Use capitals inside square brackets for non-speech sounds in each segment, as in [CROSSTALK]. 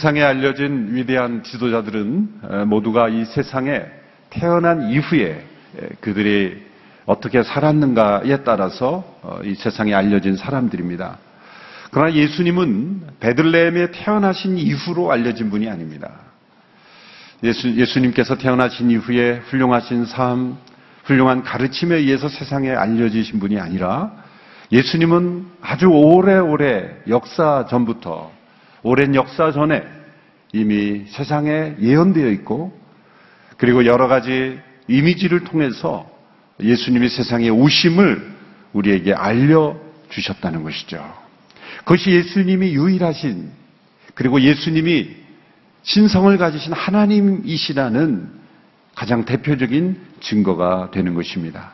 세상에 알려진 위대한 지도자들은 모두가 이 세상에 태어난 이후에 그들이 어떻게 살았는가에 따라서 어, 이 세상에 알려진 사람들입니다. 그러나 예수님은 베들레헴에 태어나신 이후로 알려진 분이 아닙니다. 예수, 예수님께서 태어나신 이후에 훌륭하신 삶, 훌륭한 가르침에 의해서 세상에 알려지신 분이 아니라 예수님은 아주 오래오래 역사 전부터 오랜 역사 전에 이미 세상에 예언되어 있고 그리고 여러 가지 이미지를 통해서 예수님이 세상에 오심을 우리에게 알려주셨다는 것이죠. 그것이 예수님이 유일하신 그리고 예수님이 신성을 가지신 하나님이시라는 가장 대표적인 증거가 되는 것입니다.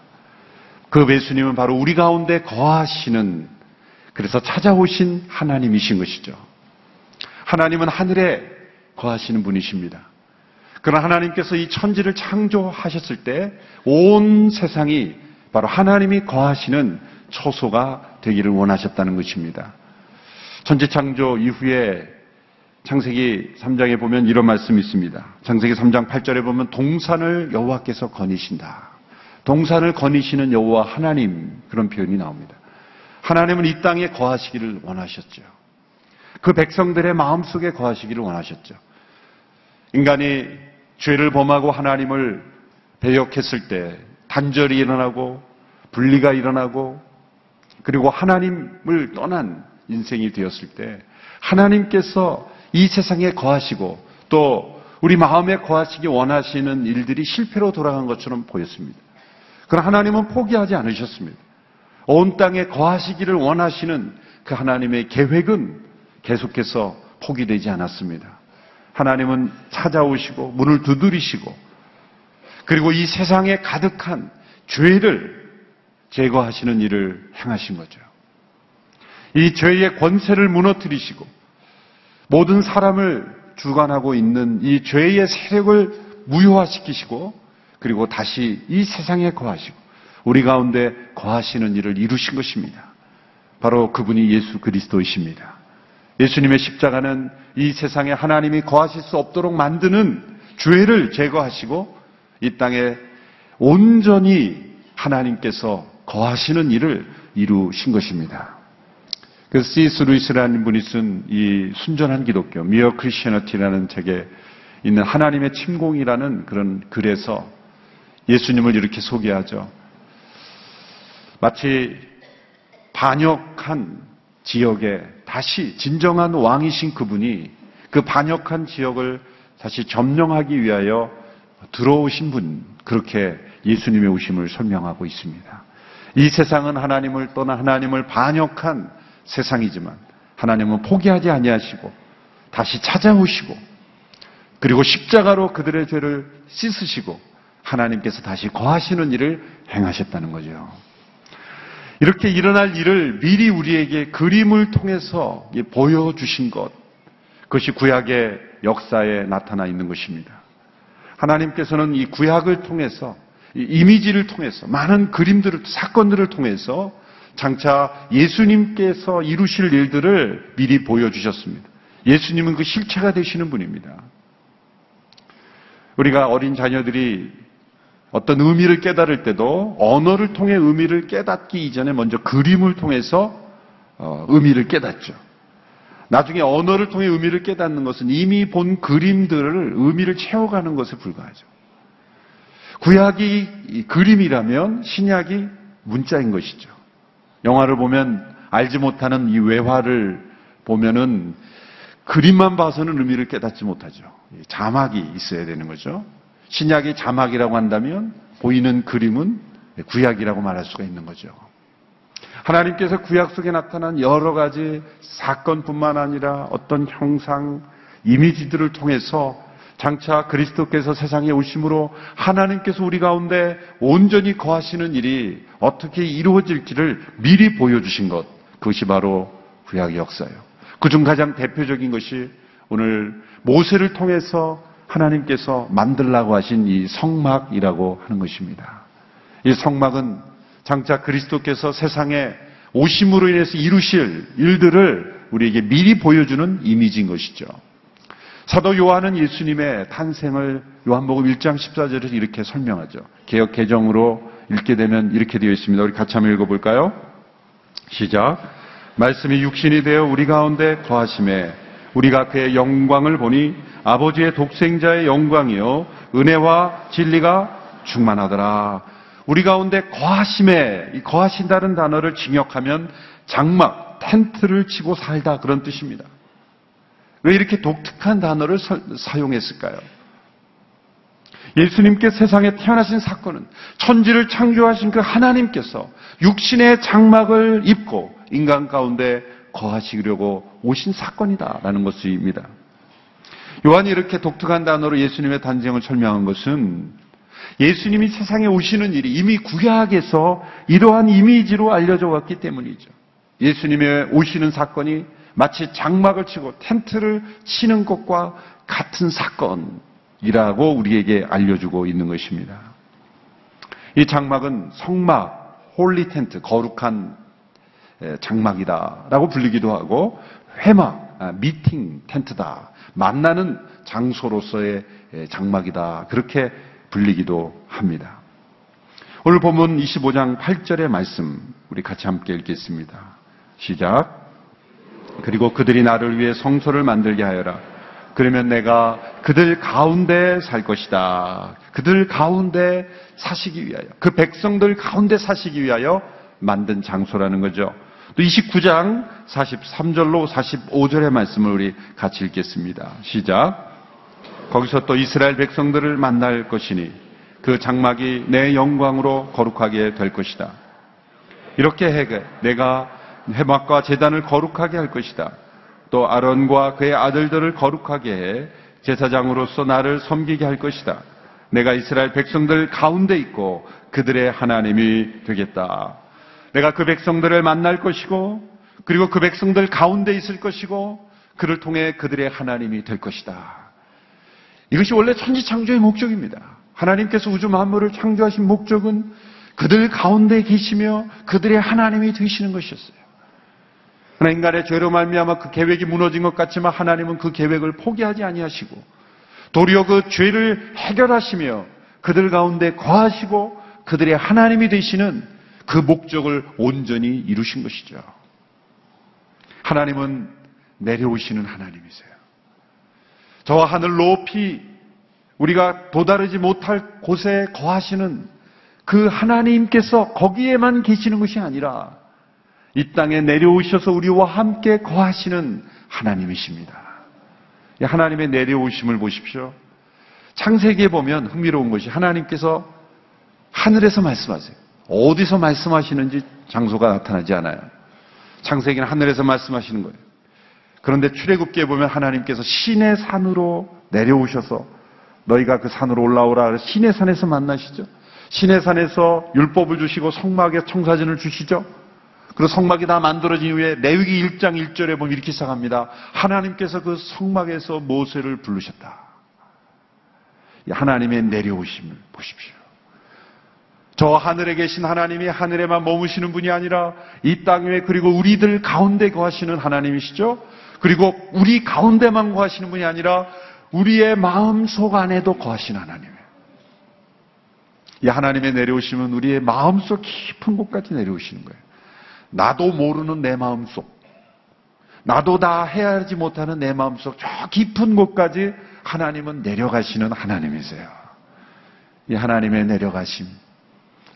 그 예수님은 바로 우리 가운데 거하시는 그래서 찾아오신 하나님이신 것이죠. 하나님은 하늘에 거하시는 분이십니다. 그러나 하나님께서 이 천지를 창조하셨을 때 온 세상이 바로 하나님이 거하시는 처소가 되기를 원하셨다는 것입니다. 천지 창조 이후에 창세기 3장에 보면 이런 말씀이 있습니다. 창세기 3장 8절에 보면 동산을 여호와께서 거니신다. 동산을 거니시는 여호와 하나님 그런 표현이 나옵니다. 하나님은 이 땅에 거하시기를 원하셨죠. 그 백성들의 마음속에 거하시기를 원하셨죠. 인간이 죄를 범하고 하나님을 배역했을 때 단절이 일어나고 분리가 일어나고 그리고 하나님을 떠난 인생이 되었을 때 하나님께서 이 세상에 거하시고 또 우리 마음에 거하시기 원하시는 일들이 실패로 돌아간 것처럼 보였습니다. 그러나 하나님은 포기하지 않으셨습니다. 온 땅에 거하시기를 원하시는 그 하나님의 계획은 계속해서 포기되지 않았습니다. 하나님은 찾아오시고 문을 두드리시고 그리고 이 세상에 가득한 죄를 제거하시는 일을 행하신 거죠. 이 죄의 권세를 무너뜨리시고 모든 사람을 주관하고 있는 이 죄의 세력을 무효화시키시고 그리고 다시 이 세상에 거하시고 우리 가운데 거하시는 일을 이루신 것입니다. 바로 그분이 예수 그리스도이십니다. 예수님의 십자가는 이 세상에 하나님이 거하실 수 없도록 만드는 죄를 제거하시고 이 땅에 온전히 하나님께서 거하시는 일을 이루신 것입니다. 그 C.S. 루이스라는 분이 쓴 이 순전한 기독교, 미어 크리스천어티라는 책에 있는 하나님의 침공이라는 그런 글에서 예수님을 이렇게 소개하죠. 마치 반역한 지역에 다시 진정한 왕이신 그분이 그 반역한 지역을 다시 점령하기 위하여 들어오신 분, 그렇게 예수님의 오심을 설명하고 있습니다. 이 세상은 하나님을 떠나 하나님을 반역한 세상이지만 하나님은 포기하지 아니하시고 다시 찾아오시고 그리고 십자가로 그들의 죄를 씻으시고 하나님께서 다시 거하시는 일을 행하셨다는 거죠. 이렇게 일어날 일을 미리 우리에게 그림을 통해서 보여주신 것, 그것이 구약의 역사에 나타나 있는 것입니다. 하나님께서는 이 구약을 통해서, 이 이미지를 통해서, 많은 그림들을, 사건들을 통해서 장차 예수님께서 이루실 일들을 미리 보여주셨습니다. 예수님은 그 실체가 되시는 분입니다. 우리가 어린 자녀들이 어떤 의미를 깨달을 때도 언어를 통해 의미를 깨닫기 이전에 먼저 그림을 통해서 어, 의미를 깨닫죠. 나중에 언어를 통해 의미를 깨닫는 것은 이미 본 그림들을 의미를 채워가는 것에 불과하죠. 구약이 그림이라면 신약이 문자인 것이죠. 영화를 보면 알지 못하는 이 외화를 보면은 그림만 봐서는 의미를 깨닫지 못하죠. 자막이 있어야 되는 거죠. 신약이 자막이라고 한다면 보이는 그림은 구약이라고 말할 수가 있는 거죠. 하나님께서 구약 속에 나타난 여러 가지 사건뿐만 아니라 어떤 형상, 이미지들을 통해서 장차 그리스도께서 세상에 오심으로 하나님께서 우리 가운데 온전히 거하시는 일이 어떻게 이루어질지를 미리 보여주신 것. 그것이 바로 구약의 역사예요. 그중 가장 대표적인 것이 오늘 모세를 통해서 하나님께서 만들라고 하신 이 성막이라고 하는 것입니다. 이 성막은 장차 그리스도께서 세상에 오심으로 인해서 이루실 일들을 우리에게 미리 보여주는 이미지인 것이죠. 사도 요한은 예수님의 탄생을 요한복음 1장 14절에서 이렇게 설명하죠. 개혁 개정으로 읽게 되면 이렇게 되어 있습니다. 우리 같이 한번 읽어볼까요? 시작. 말씀이 육신이 되어 우리 가운데 거하심에 우리가 그의 영광을 보니 아버지의 독생자의 영광이요 은혜와 진리가 충만하더라. 우리 가운데 거하심에 이 거하신다는 단어를 직역하면 장막 텐트를 치고 살다 그런 뜻입니다. 왜 이렇게 독특한 단어를 서- 사용했을까요? 예수님께 세상에 태어나신 사건은 천지를 창조하신 그 하나님께서 육신의 장막을 입고 인간 가운데 거하시려고 오신 사건이다라는 것입니다. 요한이 이렇게 독특한 단어로 예수님의 탄생을 설명한 것은 예수님이 세상에 오시는 일이 이미 구약에서 이러한 이미지로 알려져 왔기 때문이죠. 예수님의 오시는 사건이 마치 장막을 치고 텐트를 치는 것과 같은 사건이라고 우리에게 알려주고 있는 것입니다. 이 장막은 성막, holy tent, 거룩한 에, 장막이다라고 불리기도 하고 회막, 아, meeting tent다, 만나는 장소로서의 에, 장막이다 그렇게 불리기도 합니다. 오늘 본문 25장 8절의 말씀 우리 같이 함께 읽겠습니다. 시작. 그리고 그들이 나를 위해 성소를 만들게 하여라. 그러면 내가 그들 가운데 살 것이다. 그들 가운데 사시기 위하여, 그 백성들 가운데 사시기 위하여 만든 장소라는 거죠. 또 29장 43절로 45절의 말씀을 우리 같이 읽겠습니다. 시작. 거기서 또 이스라엘 백성들을 만날 것이니 그 장막이 내 영광으로 거룩하게 될 것이다. 이렇게 해 내가 해막과 재단을 거룩하게 할 것이다. 또 아론과 그의 아들들을 거룩하게 해 제사장으로서 나를 섬기게 할 것이다. 내가 이스라엘 백성들 가운데 있고 그들의 하나님이 되겠다. 내가 그 백성들을 만날 것이고 그리고 그 백성들 가운데 있을 것이고 그를 통해 그들의 하나님이 될 것이다. 이것이 원래 천지 창조의 목적입니다. 하나님께서 우주 만물을 창조하신 목적은 그들 가운데 계시며 그들의 하나님이 되시는 것이었어요. 그러나 인간의 죄로 말미암아 그 계획이 무너진 것 같지만 하나님은 그 계획을 포기하지 아니하시고 도리어 그 죄를 해결하시며 그들 가운데 거하시고 그들의 하나님이 되시는 그 목적을 온전히 이루신 것이죠. 하나님은 내려오시는 하나님이세요. 저 하늘 높이 우리가 도다르지 못할 곳에 거하시는 그 하나님께서 거기에만 계시는 것이 아니라 이 땅에 내려오셔서 우리와 함께 거하시는 하나님이십니다. 이 하나님의 내려오심을 보십시오. 창세기에 보면 흥미로운 것이 하나님께서 하늘에서 말씀하세요. 어디서 말씀하시는지 장소가 나타나지 않아요. 창세기는 하늘에서 말씀하시는 거예요. 그런데 출애굽기에 보면 하나님께서 신의 산으로 내려오셔서 너희가 그 산으로 올라오라 신의 산에서 만나시죠. 신의 산에서 율법을 주시고 성막에 청사진을 주시죠. 그리고 성막이 다 만들어진 이후에 레위기 1장 1절에 보면 이렇게 시작합니다. 하나님께서 그 성막에서 모세를 부르셨다. 이 하나님의 내려오심을 보십시오. 저 하늘에 계신 하나님이 하늘에만 머무시는 분이 아니라 이 땅 위에 그리고 우리들 가운데 거하시는 하나님이시죠. 그리고 우리 가운데만 거하시는 분이 아니라 우리의 마음 속 안에도 거하시는 하나님이에요. 이 하나님의 내려오심은 우리의 마음 속 깊은 곳까지 내려오시는 거예요. 나도 모르는 내 마음 속, 나도 다 헤아리지 못하는 내 마음 속 저 깊은 곳까지 하나님은 내려가시는 하나님이세요. 이 하나님의 내려가심,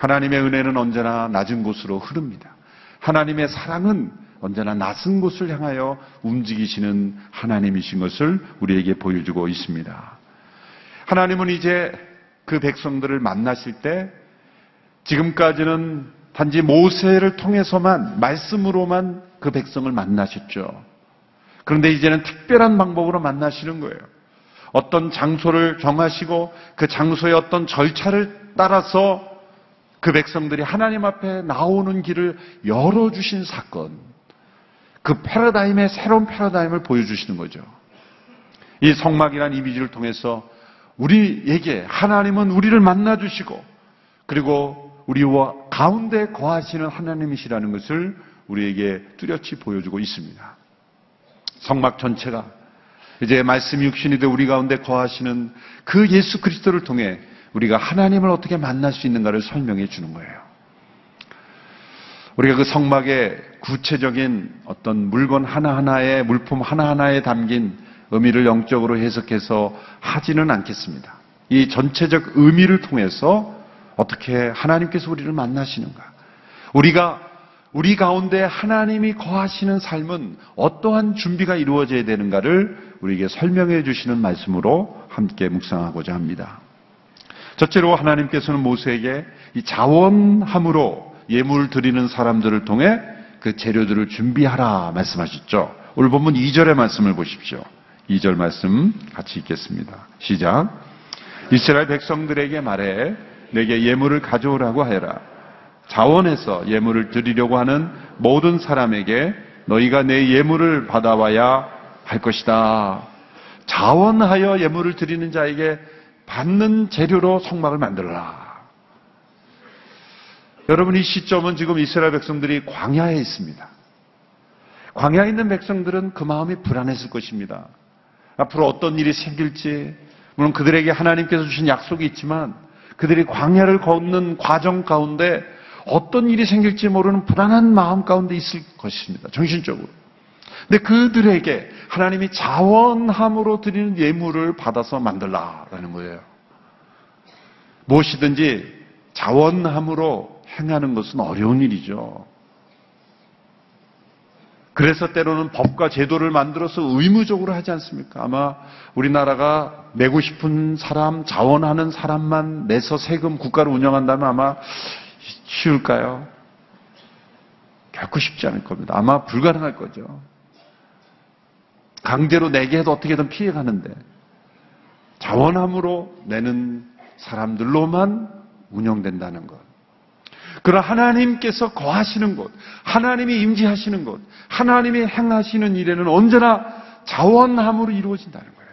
하나님의 은혜는 언제나 낮은 곳으로 흐릅니다. 하나님의 사랑은 언제나 낮은 곳을 향하여 움직이시는 하나님이신 것을 우리에게 보여주고 있습니다. 하나님은 이제 그 백성들을 만나실 때 지금까지는 단지 모세를 통해서만 말씀으로만 그 백성을 만나셨죠. 그런데 이제는 특별한 방법으로 만나시는 거예요. 어떤 장소를 정하시고 그 장소의 어떤 절차를 따라서 그 백성들이 하나님 앞에 나오는 길을 열어주신 사건. 그 패러다임의 새로운 패러다임을 보여주시는 거죠. 이 성막이라는 이미지를 통해서 우리에게 하나님은 우리를 만나주시고 그리고 우리와 가운데 거하시는 하나님이시라는 것을 우리에게 뚜렷이 보여주고 있습니다. 성막 전체가 이제 말씀 육신이 되 우리 가운데 거하시는 그 예수 그리스도를 통해 우리가 하나님을 어떻게 만날 수 있는가를 설명해 주는 거예요. 우리가 그 성막에 구체적인 어떤 물건 하나하나에 물품 하나하나에 담긴 의미를 영적으로 해석해서 하지는 않겠습니다. 이 전체적 의미를 통해서 어떻게 하나님께서 우리를 만나시는가? 우리가 우리 가운데 하나님이 거하시는 삶은 어떠한 준비가 이루어져야 되는가를 우리에게 설명해 주시는 말씀으로 함께 묵상하고자 합니다. 첫째로 하나님께서는 모세에게 이 자원함으로 예물 드리는 사람들을 통해 그 재료들을 준비하라 말씀하셨죠. 오늘 본문 2절의 말씀을 보십시오. 2절 말씀 같이 읽겠습니다. 시작. 이스라엘 백성들에게 말해 내게 예물을 가져오라고 하여라. 자원해서 예물을 드리려고 하는 모든 사람에게 너희가 내 예물을 받아와야 할 것이다. 자원하여 예물을 드리는 자에게 받는 재료로 성막을 만들라. 여러분 이 시점은 지금 이스라엘 백성들이 광야에 있습니다. 광야에 있는 백성들은 그 마음이 불안했을 것입니다. 앞으로 어떤 일이 생길지 물론 그들에게 하나님께서 주신 약속이 있지만 그들이 광야를 걷는 과정 가운데 어떤 일이 생길지 모르는 불안한 마음 가운데 있을 것입니다. 정신적으로. 근데 그들에게 하나님이 자원함으로 드리는 예물을 받아서 만들라라는 거예요. 무엇이든지 자원함으로 행하는 것은 어려운 일이죠. 그래서 때로는 법과 제도를 만들어서 의무적으로 하지 않습니까? 아마 우리나라가 내고 싶은 사람, 자원하는 사람만 내서 세금 국가를 운영한다면 아마 쉬울까요? 결코 쉽지 않을 겁니다. 아마 불가능할 거죠. 강제로 내게 해도 어떻게든 피해가는데 자원함으로 내는 사람들로만 운영된다는 것. 그러나 하나님께서 거하시는 곳, 하나님이 임재하시는 곳, 하나님이 행하시는 일에는 언제나 자원함으로 이루어진다는 거예요.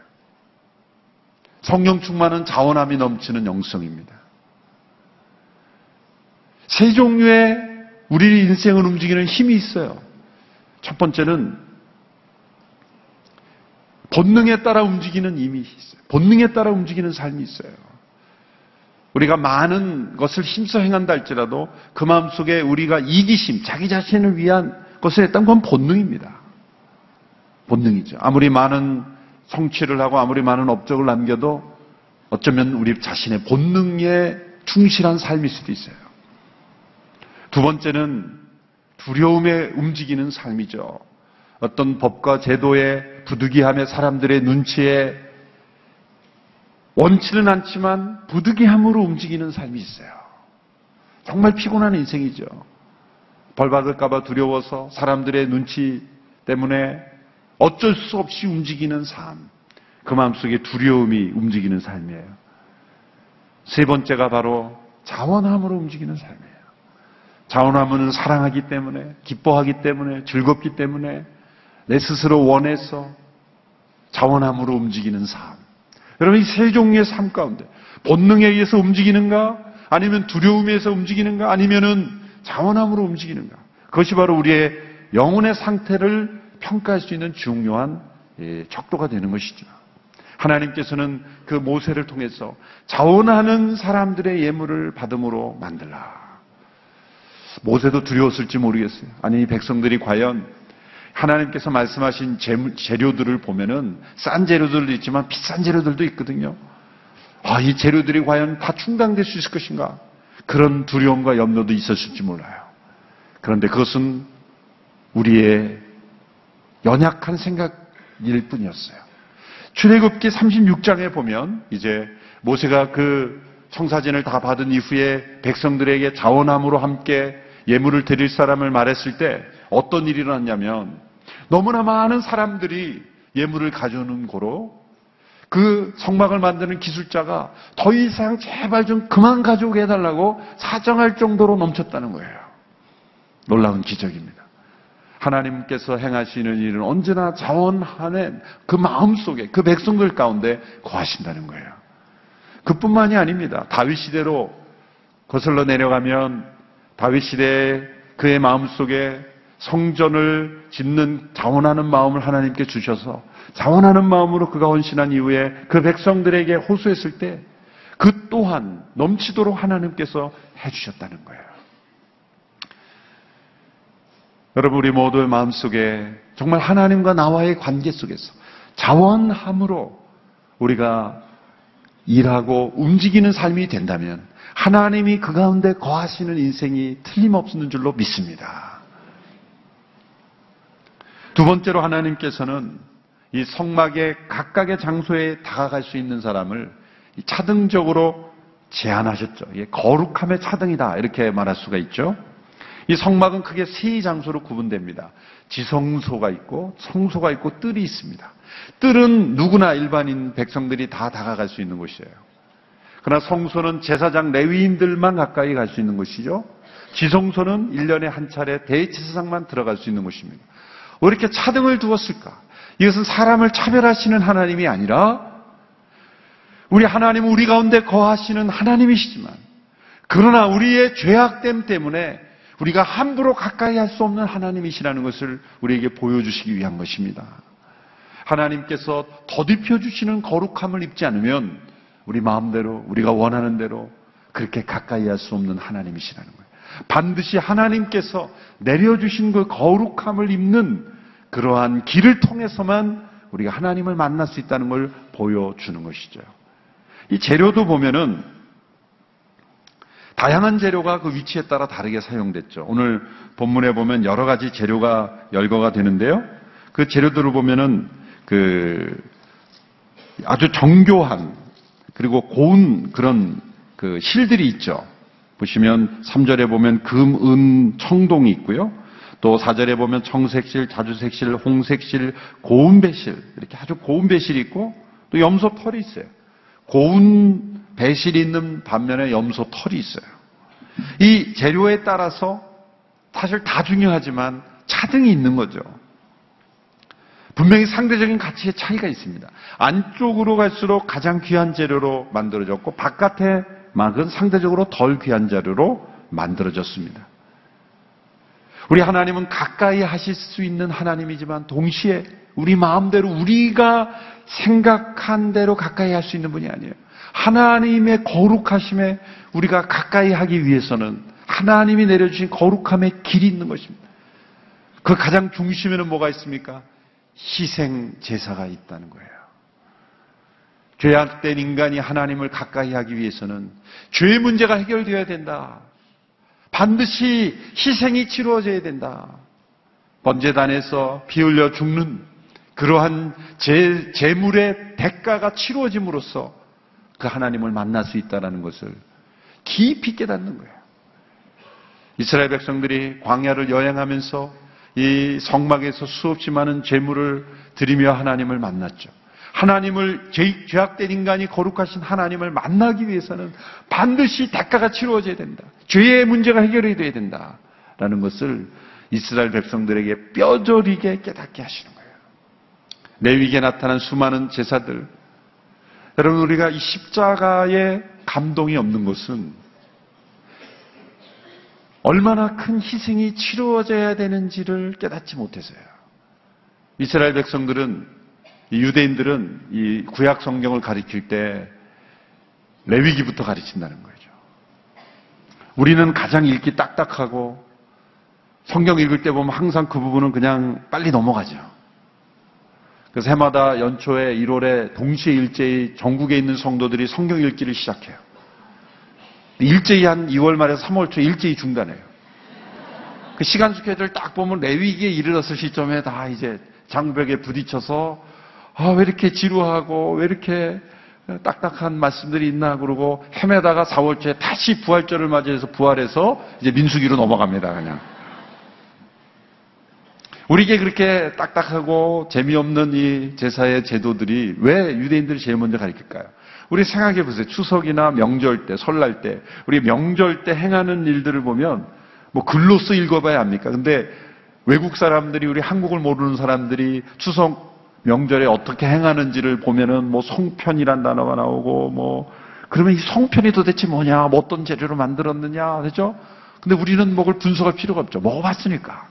성령 충만은 자원함이 넘치는 영성입니다. 세 종류의 우리 인생을 움직이는 힘이 있어요. 첫 번째는 본능에 따라 움직이는 힘이 있어요. 본능에 따라 움직이는 삶이 있어요. 우리가 많은 것을 힘써 행한다 할지라도 그 마음 속에 우리가 이기심, 자기 자신을 위한 것을 했던 건 본능입니다. 본능이죠. 아무리 많은 성취를 하고 아무리 많은 업적을 남겨도 어쩌면 우리 자신의 본능에 충실한 삶일 수도 있어요. 두 번째는 두려움에 움직이는 삶이죠. 어떤 법과 제도의 부득이함에 사람들의 눈치에 원치는 않지만 부득이함으로 움직이는 삶이 있어요. 정말 피곤한 인생이죠. 벌 받을까봐 두려워서 사람들의 눈치 때문에 어쩔 수 없이 움직이는 삶. 그 마음속에 두려움이 움직이는 삶이에요. 세 번째가 바로 자원함으로 움직이는 삶이에요. 자원함은 사랑하기 때문에, 기뻐하기 때문에, 즐겁기 때문에, 내 스스로 원해서 자원함으로 움직이는 삶. 여러분 이 세 종류의 삶 가운데 본능에 의해서 움직이는가 아니면 두려움에서 움직이는가 아니면은 자원함으로 움직이는가 그것이 바로 우리의 영혼의 상태를 평가할 수 있는 중요한 예, 척도가 되는 것이죠. 하나님께서는 그 모세를 통해서 자원하는 사람들의 예물을 받음으로 만들라. 모세도 두려웠을지 모르겠어요. 아니 백성들이 과연 하나님께서 말씀하신 재료들을 보면은 싼 재료들도 있지만 비싼 재료들도 있거든요. 아, 이 재료들이 과연 다 충당될 수 있을 것인가? 그런 두려움과 염려도 있었을지 몰라요. 그런데 그것은 우리의 연약한 생각일 뿐이었어요. 출애굽기 36장에 보면 이제 모세가 그 청사진을 다 받은 이후에 백성들에게 자원함으로 함께 예물을 드릴 사람을 말했을 때 어떤 일이 일어났냐면 너무나 많은 사람들이 예물을 가져오는 고로 그 성막을 만드는 기술자가 더 이상 제발 좀 그만 가져오게 해달라고 사정할 정도로 넘쳤다는 거예요. 놀라운 기적입니다. 하나님께서 행하시는 일은 언제나 자원하는 그 마음 속에 그 백성들 가운데 거하신다는 거예요. 그뿐만이 아닙니다. 다윗 시대로 거슬러 내려가면 다윗 시대에 그의 마음 속에 성전을 짓는 자원하는 마음을 하나님께 주셔서 자원하는 마음으로 그가 헌신한 이후에 그 백성들에게 호소했을 때 그 또한 넘치도록 하나님께서 해주셨다는 거예요. 여러분 우리 모두의 마음 속에 정말 하나님과 나와의 관계 속에서 자원함으로 우리가 일하고 움직이는 삶이 된다면 하나님이 그 가운데 거하시는 인생이 틀림없는 줄로 믿습니다. 두 번째로 하나님께서는 이 성막의 각각의 장소에 다가갈 수 있는 사람을 차등적으로 제한하셨죠. 거룩함의 차등이다. 이렇게 말할 수가 있죠. 이 성막은 크게 세 장소로 구분됩니다. 지성소가 있고 성소가 있고 뜰이 있습니다. 뜰은 누구나 일반인 백성들이 다 다가갈 수 있는 곳이에요. 그러나 성소는 제사장 레위인들만 가까이 갈 수 있는 곳이죠. 지성소는 1년에 한 차례 대제사장만 들어갈 수 있는 곳입니다. 왜 이렇게 차등을 두었을까? 이것은 사람을 차별하시는 하나님이 아니라 우리 하나님은 우리 가운데 거하시는 하나님이시지만 그러나 우리의 죄악됨 때문에 우리가 함부로 가까이 할 수 없는 하나님이시라는 것을 우리에게 보여주시기 위한 것입니다. 하나님께서 더딥혀 주시는 거룩함을 입지 않으면 우리 마음대로 우리가 원하는 대로 그렇게 가까이 할 수 없는 하나님이시라는 거예요. 반드시 하나님께서 내려주신 그 거룩함을 입는 그러한 길을 통해서만 우리가 하나님을 만날 수 있다는 걸 보여주는 것이죠. 이 재료도 보면은 다양한 재료가 그 위치에 따라 다르게 사용됐죠. 오늘 본문에 보면 여러 가지 재료가 열거가 되는데요. 그 재료들을 보면은 그 아주 정교한 그리고 고운 그런 그 실들이 있죠. 보시면 3절에 보면 금, 은, 청동이 있고요. 또 4절에 보면 청색실, 자주색실, 홍색실, 고운 배실 이렇게 아주 고운 배실이 있고 또 염소 털이 있어요. 고운 배실이 있는 반면에 염소 털이 있어요. 이 재료에 따라서 사실 다 중요하지만 차등이 있는 거죠. 분명히 상대적인 가치의 차이가 있습니다. 안쪽으로 갈수록 가장 귀한 재료로 만들어졌고 바깥의 막은 상대적으로 덜 귀한 재료로 만들어졌습니다. 우리 하나님은 가까이 하실 수 있는 하나님이지만 동시에 우리 마음대로 우리가 생각한 대로 가까이 할 수 있는 분이 아니에요. 하나님의 거룩하심에 우리가 가까이 하기 위해서는 하나님이 내려주신 거룩함의 길이 있는 것입니다. 그 가장 중심에는 뭐가 있습니까? 희생 제사가 있다는 거예요. 죄악된 인간이 하나님을 가까이 하기 위해서는 죄의 문제가 해결되어야 된다. 반드시 희생이 치루어져야 된다. 번제단에서 피 흘려 죽는 그러한 제, 재물의 대가가 치루어짐으로써 그 하나님을 만날 수 있다는 것을 깊이 깨닫는 거예요. 이스라엘 백성들이 광야를 여행하면서 이 성막에서 수없이 많은 재물을 드리며 하나님을 만났죠. 하나님을 죄, 죄악된 인간이 거룩하신 하나님을 만나기 위해서는 반드시 대가가 치루어져야 된다. 죄의 문제가 해결이 돼야 된다 라는 것을 이스라엘 백성들에게 뼈저리게 깨닫게 하시는 거예요. 레위기에 나타난 수많은 제사들. 여러분 우리가 이 십자가에 감동이 없는 것은 얼마나 큰 희생이 치루어져야 되는지를 깨닫지 못해서요. 이스라엘 백성들은 유대인들은 이 구약 성경을 가리킬 때 레위기부터 가르친다는 거죠. 우리는 가장 읽기 딱딱하고 성경 읽을 때 보면 항상 그 부분은 그냥 빨리 넘어가죠. 그래서 해마다 연초에 1월에 동시에 일제히 전국에 있는 성도들이 성경 읽기를 시작해요. 일제히 한 2월 말에서 3월 초 일제히 중단해요. 그 시간 스케줄 딱 보면 레위기에 이르렀을 시점에 다 이제 장벽에 부딪혀서 아, 왜 이렇게 지루하고 왜 이렇게 딱딱한 말씀들이 있나 그러고 헤매다가 4월초에 다시 부활절을 맞이해서 부활해서 이제 민수기로 넘어갑니다, 그냥. 우리에게 그렇게 딱딱하고 재미없는 이 제사의 제도들이 왜 유대인들이 제일 먼저 가르칠까요? 우리 생각해 보세요. 추석이나 명절 때, 설날 때, 우리 명절 때 행하는 일들을 보면 뭐 글로써 읽어봐야 합니까? 근데 외국 사람들이 우리 한국을 모르는 사람들이 추석 명절에 어떻게 행하는지를 보면은 뭐 성편이란 단어가 나오고 뭐 그러면 이 성편이 도대체 뭐냐, 뭐 어떤 재료로 만들었느냐, 그죠? 근데 우리는 뭐를 분석할 필요가 없죠. 먹어봤으니까.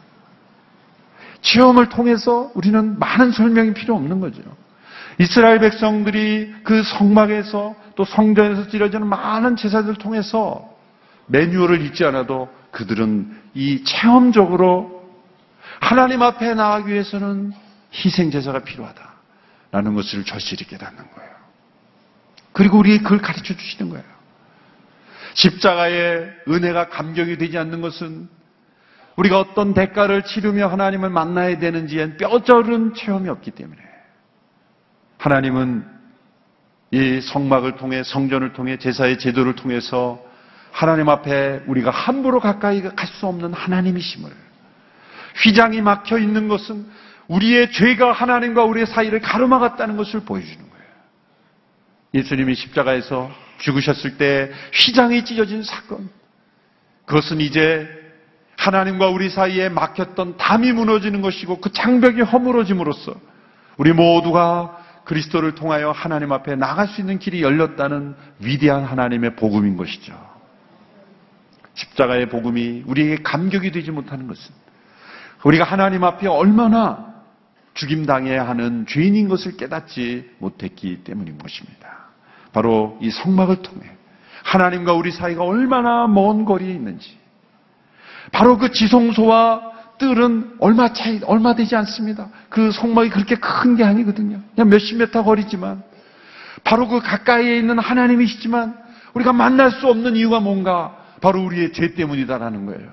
체험을 통해서 우리는 많은 설명이 필요 없는 거죠. 이스라엘 백성들이 그 성막에서 또 성전에서 지려지는 많은 제사들을 통해서 매뉴얼을 읽지 않아도 그들은 이 체험적으로 하나님 앞에 나가기 위해서는 희생 제사가 필요하다라는 것을 절실히 깨닫는 거예요. 그리고 우리에게 그걸 가르쳐 주시는 거예요. 십자가의 은혜가 감격이 되지 않는 것은 우리가 어떤 대가를 치르며 하나님을 만나야 되는지엔 뼈저른 체험이 없기 때문에 하나님은 이 성막을 통해 성전을 통해 제사의 제도를 통해서 하나님 앞에 우리가 함부로 가까이 갈 수 없는 하나님이심을 휘장이 막혀 있는 것은 우리의 죄가 하나님과 우리의 사이를 가로막았다는 것을 보여주는 거예요. 예수님이 십자가에서 죽으셨을 때 휘장이 찢어진 사건. 그것은 이제 하나님과 우리 사이에 막혔던 담이 무너지는 것이고 그 장벽이 허물어짐으로써 우리 모두가 그리스도를 통하여 하나님 앞에 나갈 수 있는 길이 열렸다는 위대한 하나님의 복음인 것이죠. 십자가의 복음이 우리에게 감격이 되지 못하는 것은 우리가 하나님 앞에 얼마나 죽임당해야 하는 죄인인 것을 깨닫지 못했기 때문인 것입니다. 바로 이 성막을 통해 하나님과 우리 사이가 얼마나 먼 거리에 있는지 바로 그 지성소와 뜰은 얼마 차이, 얼마 되지 않습니다. 그 성막이 그렇게 큰 게 아니거든요. 그냥 몇십 메터 거리지만, 바로 그 가까이에 있는 하나님이시지만, 우리가 만날 수 없는 이유가 뭔가, 바로 우리의 죄 때문이다라는 거예요.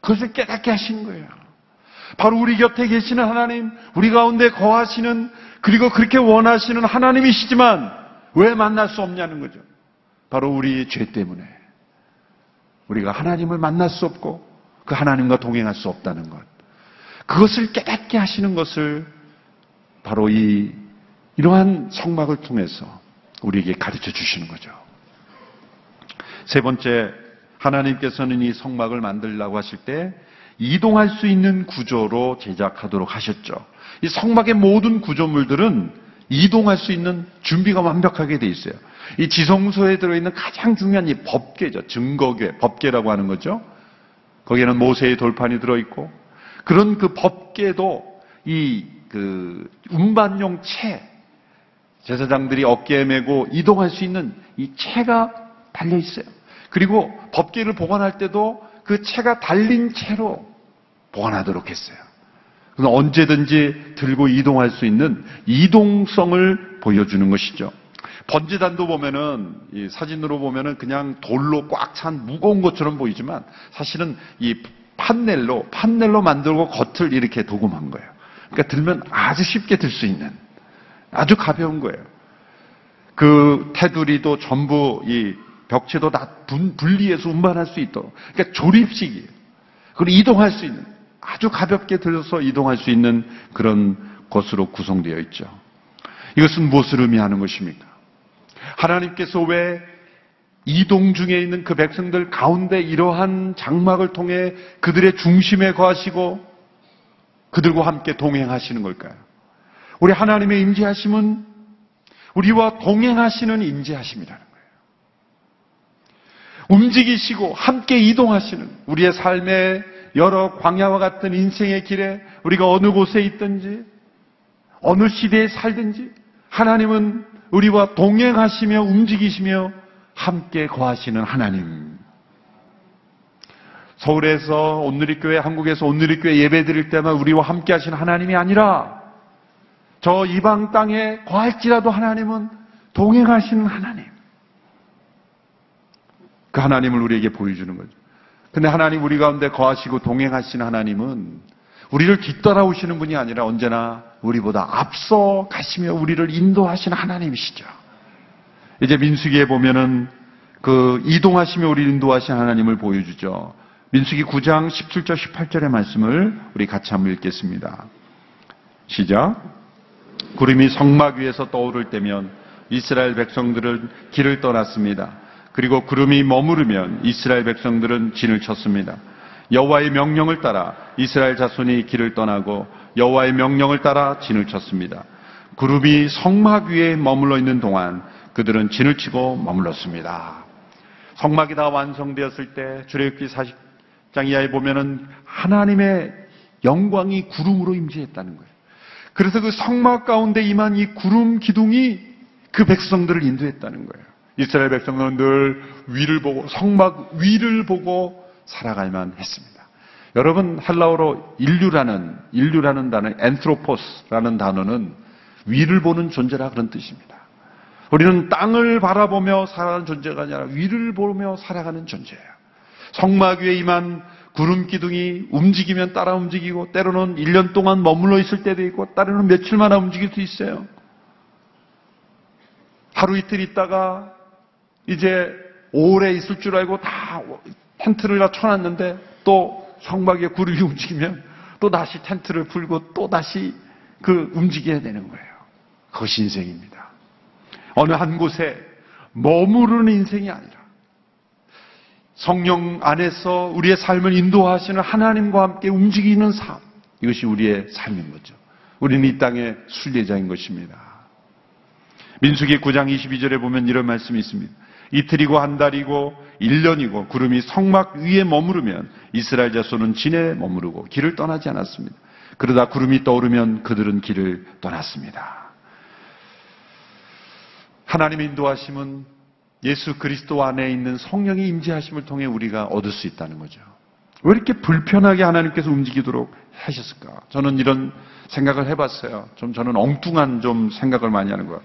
그것을 깨닫게 하신 거예요. 바로 우리 곁에 계시는 하나님, 우리 가운데 거하시는, 그리고 그렇게 원하시는 하나님이시지만, 왜 만날 수 없냐는 거죠. 바로 우리의 죄 때문에. 우리가 하나님을 만날 수 없고 그 하나님과 동행할 수 없다는 것. 그것을 깨닫게 하시는 것을 바로 이 이러한 성막을 통해서 우리에게 가르쳐 주시는 거죠. 세 번째, 하나님께서는 이 성막을 만들라고 하실 때 이동할 수 있는 구조로 제작하도록 하셨죠. 이 성막의 모든 구조물들은 이동할 수 있는 준비가 완벽하게 돼 있어요. 이 지성소에 들어있는 가장 중요한 이 법궤죠. 증거궤, 법궤라고 하는 거죠. 거기에는 모세의 돌판이 들어있고, 그런 그 법궤도 이 그 운반용 채, 제사장들이 어깨에 메고 이동할 수 있는 이 채가 달려 있어요. 그리고 법궤를 보관할 때도 그 채가 달린 채로 보관하도록 했어요. 그래서 언제든지 들고 이동할 수 있는 이동성을 보여주는 것이죠. 번지단도 보면은 이 사진으로 보면은 그냥 돌로 꽉 찬 무거운 것처럼 보이지만 사실은 이 판넬로 판넬로 만들고 겉을 이렇게 도금한 거예요. 그러니까 들면 아주 쉽게 들 수 있는 아주 가벼운 거예요. 그 테두리도 전부 이 벽체도 다 분, 분리해서 운반할 수 있도록. 그러니까 조립식이에요. 그리고 이동할 수 있는 아주 가볍게 들어서 이동할 수 있는 그런 것으로 구성되어 있죠. 이것은 무엇을 의미하는 것입니까? 하나님께서 왜 이동 중에 있는 그 백성들 가운데 이러한 장막을 통해 그들의 중심에 거하시고 그들과 함께 동행하시는 걸까요? 우리 하나님의 임재하심은 우리와 동행하시는 임재하심이라는. 움직이시고 함께 이동하시는 우리의 삶의 여러 광야와 같은 인생의 길에 우리가 어느 곳에 있든지 어느 시대에 살든지 하나님은 우리와 동행하시며 움직이시며 함께 거하시는 하나님. 서울에서 온누리교회, 한국에서 온누리교회 예배 드릴 때만 우리와 함께 하시는 하나님이 아니라 저 이방 땅에 거할지라도 하나님은 동행하시는 하나님. 그 하나님을 우리에게 보여주는 거죠. 근데 하나님 우리 가운데 거하시고 동행하시는 하나님은 우리를 뒤따라오시는 분이 아니라 언제나 우리보다 앞서 가시며 우리를 인도하시는 하나님이시죠. 이제 민수기에 보면은 그 이동하시며 우리를 인도하시는 하나님을 보여주죠. 민수기 9장 17절 18절의 말씀을 우리 같이 한번 읽겠습니다. 시작. 구름이 성막 위에서 떠오를 때면 이스라엘 백성들은 길을 떠났습니다. 그리고 구름이 머무르면 이스라엘 백성들은 진을 쳤습니다. 여호와의 명령을 따라 이스라엘 자손이 길을 떠나고 여호와의 명령을 따라 진을 쳤습니다. 구름이 성막 위에 머물러 있는 동안 그들은 진을 치고 머물렀습니다. 성막이 다 완성되었을 때 출애굽기 40장 이하에 보면은 하나님의 영광이 구름으로 임재했다는 거예요. 그래서 그 성막 가운데 임한 이 구름 기둥이 그 백성들을 인도했다는 거예요. 이스라엘 백성들은 늘 위를 보고 성막 위를 보고 살아갈만 했습니다. 여러분 헬라어로 인류라는 인류라는 단어 엔트로포스라는 단어는 위를 보는 존재라 그런 뜻입니다. 우리는 땅을 바라보며 살아가는 존재가 아니라 위를 보며 살아가는 존재예요. 성막 위에 임한 구름 기둥이 움직이면 따라 움직이고 때로는 1년 동안 머물러 있을 때도 있고 때로는 며칠마다 움직일 수 있어요. 하루 이틀 있다가 이제 오래 있을 줄 알고 다 텐트를 다 쳐놨는데 또 성막 위에 구름이 [LAUGHS] 움직이면 또 다시 텐트를 풀고 또 다시 그 움직여야 되는 거예요. 그것이 인생입니다. 어느 한 곳에 머무르는 인생이 아니라 성령 안에서 우리의 삶을 인도하시는 하나님과 함께 움직이는 삶. 이것이 우리의 삶인 거죠. 우리는 이 땅의 순례자인 것입니다. 민수기 9장 22절에 보면 이런 말씀이 있습니다. 이틀이고 한 달이고 1년이고 구름이 성막 위에 머무르면 이스라엘 자손은 진에 머무르고 길을 떠나지 않았습니다. 그러다 구름이 떠오르면 그들은 길을 떠났습니다. 하나님의 인도하심은 예수 그리스도 안에 있는 성령의 임재하심을 통해 우리가 얻을 수 있다는 거죠. 왜 이렇게 불편하게 하나님께서 움직이도록 하셨을까? 저는 이런 생각을 해봤어요. 좀 저는 엉뚱한 좀 생각을 많이 하는 거예요.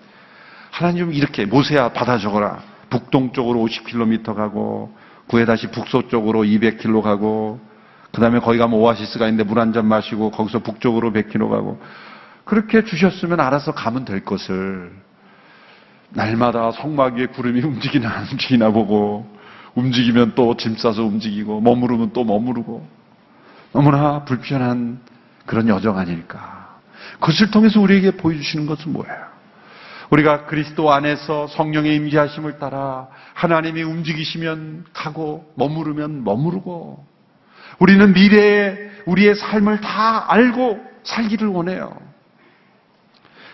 하나님 이렇게 모세야 받아 적어라. 북동쪽으로 50km 가고 구에 다시 북서쪽으로 200km 가고 그 다음에 거기 가면 오아시스가 있는데 물 한 잔 마시고 거기서 북쪽으로 100km 가고 그렇게 주셨으면 알아서 가면 될 것을 날마다 성막 위에 구름이 [LAUGHS] 움직이나 안 움직이나 보고 움직이면 또 짐 싸서 움직이고 머무르면 또 머무르고 너무나 불편한 그런 여정 아닐까. 그것을 통해서 우리에게 보여주시는 것은 뭐예요? 우리가 그리스도 안에서 성령의 임재하심을 따라 하나님이 움직이시면 가고 머무르면 머무르고 우리는 미래에 우리의 삶을 다 알고 살기를 원해요.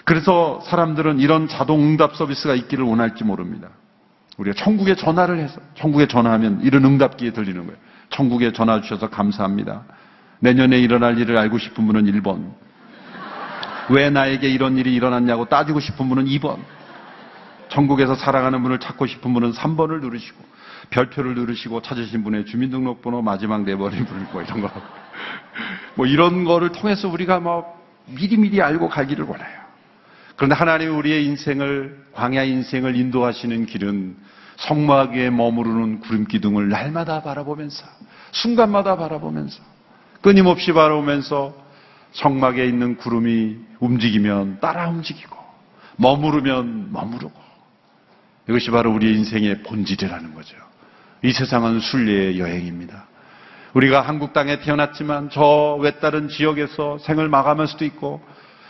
그래서 사람들은 이런 자동 응답 서비스가 있기를 원할지 모릅니다. 우리가 천국에 전화를 해서 천국에 전화하면 이런 응답기에 들리는 거예요. 천국에 전화 주셔서 감사합니다. 내년에 일어날 일을 알고 싶은 분은 1번. 왜 나에게 이런 일이 일어났냐고 따지고 싶은 분은 2번. 천국에서 사랑하는 분을 찾고 싶은 분은 3번을 누르시고 별표를 누르시고 찾으신 분의 주민등록번호 마지막 네 번을 누르고 이런 거. [LAUGHS] 뭐 이런 거를 통해서 우리가 뭐 미리미리 알고 가기를 원해요. 그런데 하나님이 우리의 인생을 광야 인생을 인도하시는 길은 성막 위에 머무르는 구름 기둥을 날마다 바라보면서 순간마다 바라보면서 끊임없이 바라보면서 성막에 있는 구름이 움직이면 따라 움직이고 머무르면 머무르고 이것이 바로 우리의 인생의 본질이라는 거죠. 이 세상은 순례의 여행입니다. 우리가 한국 땅에 태어났지만 저 외다른 지역에서 생을 마감할 수도 있고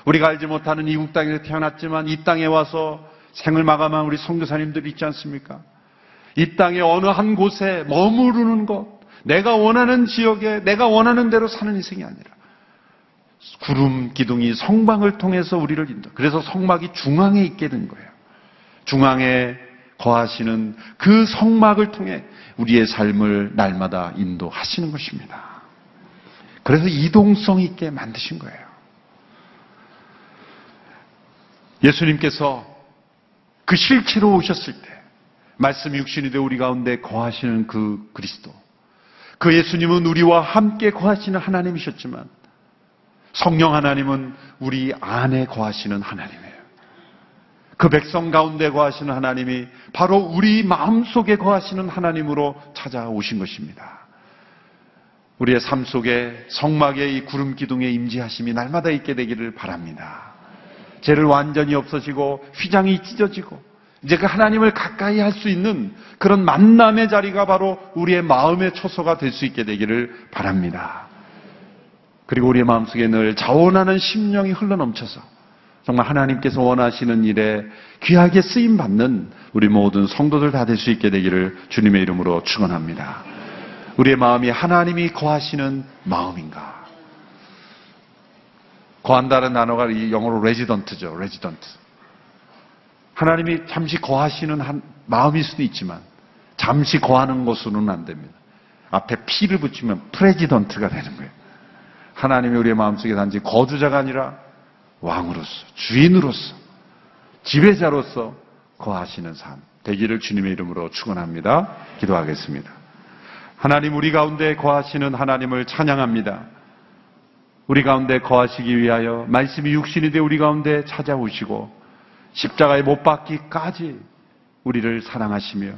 우리가 알지 못하는 이국 땅에 태어났지만 이 땅에 와서 생을 마감한 우리 선교사님들이 있지 않습니까? 이 땅의 어느 한 곳에 머무르는 것, 내가 원하는 지역에 내가 원하는 대로 사는 인생이 아니라 구름 기둥이 성방을 통해서 우리를 인도. 그래서 성막이 중앙에 있게 된 거예요. 중앙에 거하시는 그 성막을 통해 우리의 삶을 날마다 인도하시는 것입니다. 그래서 이동성 있게 만드신 거예요. 예수님께서 그 실체로 오셨을 때 말씀이 육신이 되어 우리 가운데 거하시는 그 그리스도 그 예수님은 우리와 함께 거하시는 하나님이셨지만 성령 하나님은 우리 안에 거하시는 하나님이에요. 그 백성 가운데 거하시는 하나님이 바로 우리 마음 속에 거하시는 하나님으로 찾아오신 것입니다. 우리의 삶 속에 성막의 이 구름 기둥의 임재하심이 날마다 있게 되기를 바랍니다. 죄를 완전히 없어지고 휘장이 찢어지고 이제 그 하나님을 가까이 할 수 있는 그런 만남의 자리가 바로 우리의 마음의 초소가 될 수 있게 되기를 바랍니다. 그리고 우리의 마음속에 늘 자원하는 심령이 흘러넘쳐서 정말 하나님께서 원하시는 일에 귀하게 쓰임 받는 우리 모든 성도들 다 될 수 있게 되기를 주님의 이름으로 축원합니다. 우리의 마음이 하나님이 거하시는 마음인가? 거한다는 단어가 이 영어로 resident죠. resident. 하나님이 잠시 거하시는 한 마음일 수도 있지만 잠시 거하는 것으로는 안 됩니다. 앞에 P를 붙이면 president가 되는 거예요. 하나님이 우리의 마음속에 단지 거주자가 아니라 왕으로서, 주인으로서, 지배자로서 거하시는 삶 되기를 주님의 이름으로 축원합니다. 기도하겠습니다. 하나님 우리 가운데 거하시는 하나님을 찬양합니다. 우리 가운데 거하시기 위하여 말씀이 육신이 되 우리 가운데 찾아오시고 십자가에 못 박기까지 우리를 사랑하시며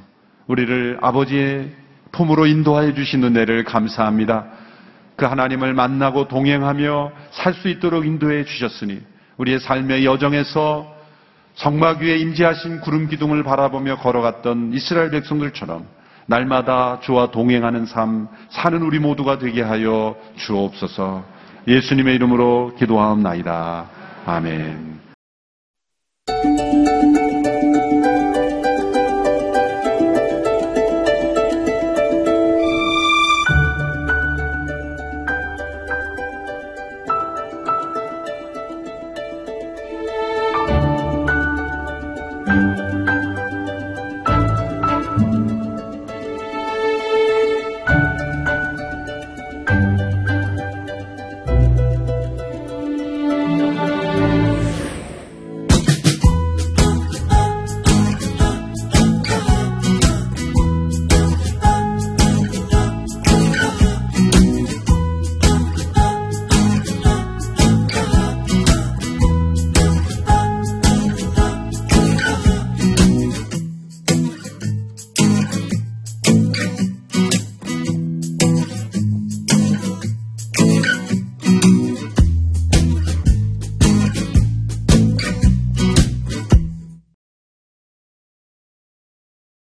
우리를 아버지의 품으로 인도하여 주신 은혜를 감사합니다. 그 하나님을 만나고 동행하며 살 수 있도록 인도해 주셨으니 우리의 삶의 여정에서 성막 위에 임재하신 구름 기둥을 바라보며 걸어갔던 이스라엘 백성들처럼 날마다 주와 동행하는 삶 사는 우리 모두가 되게 하여 주옵소서. 예수님의 이름으로 기도하옵나이다. 아멘.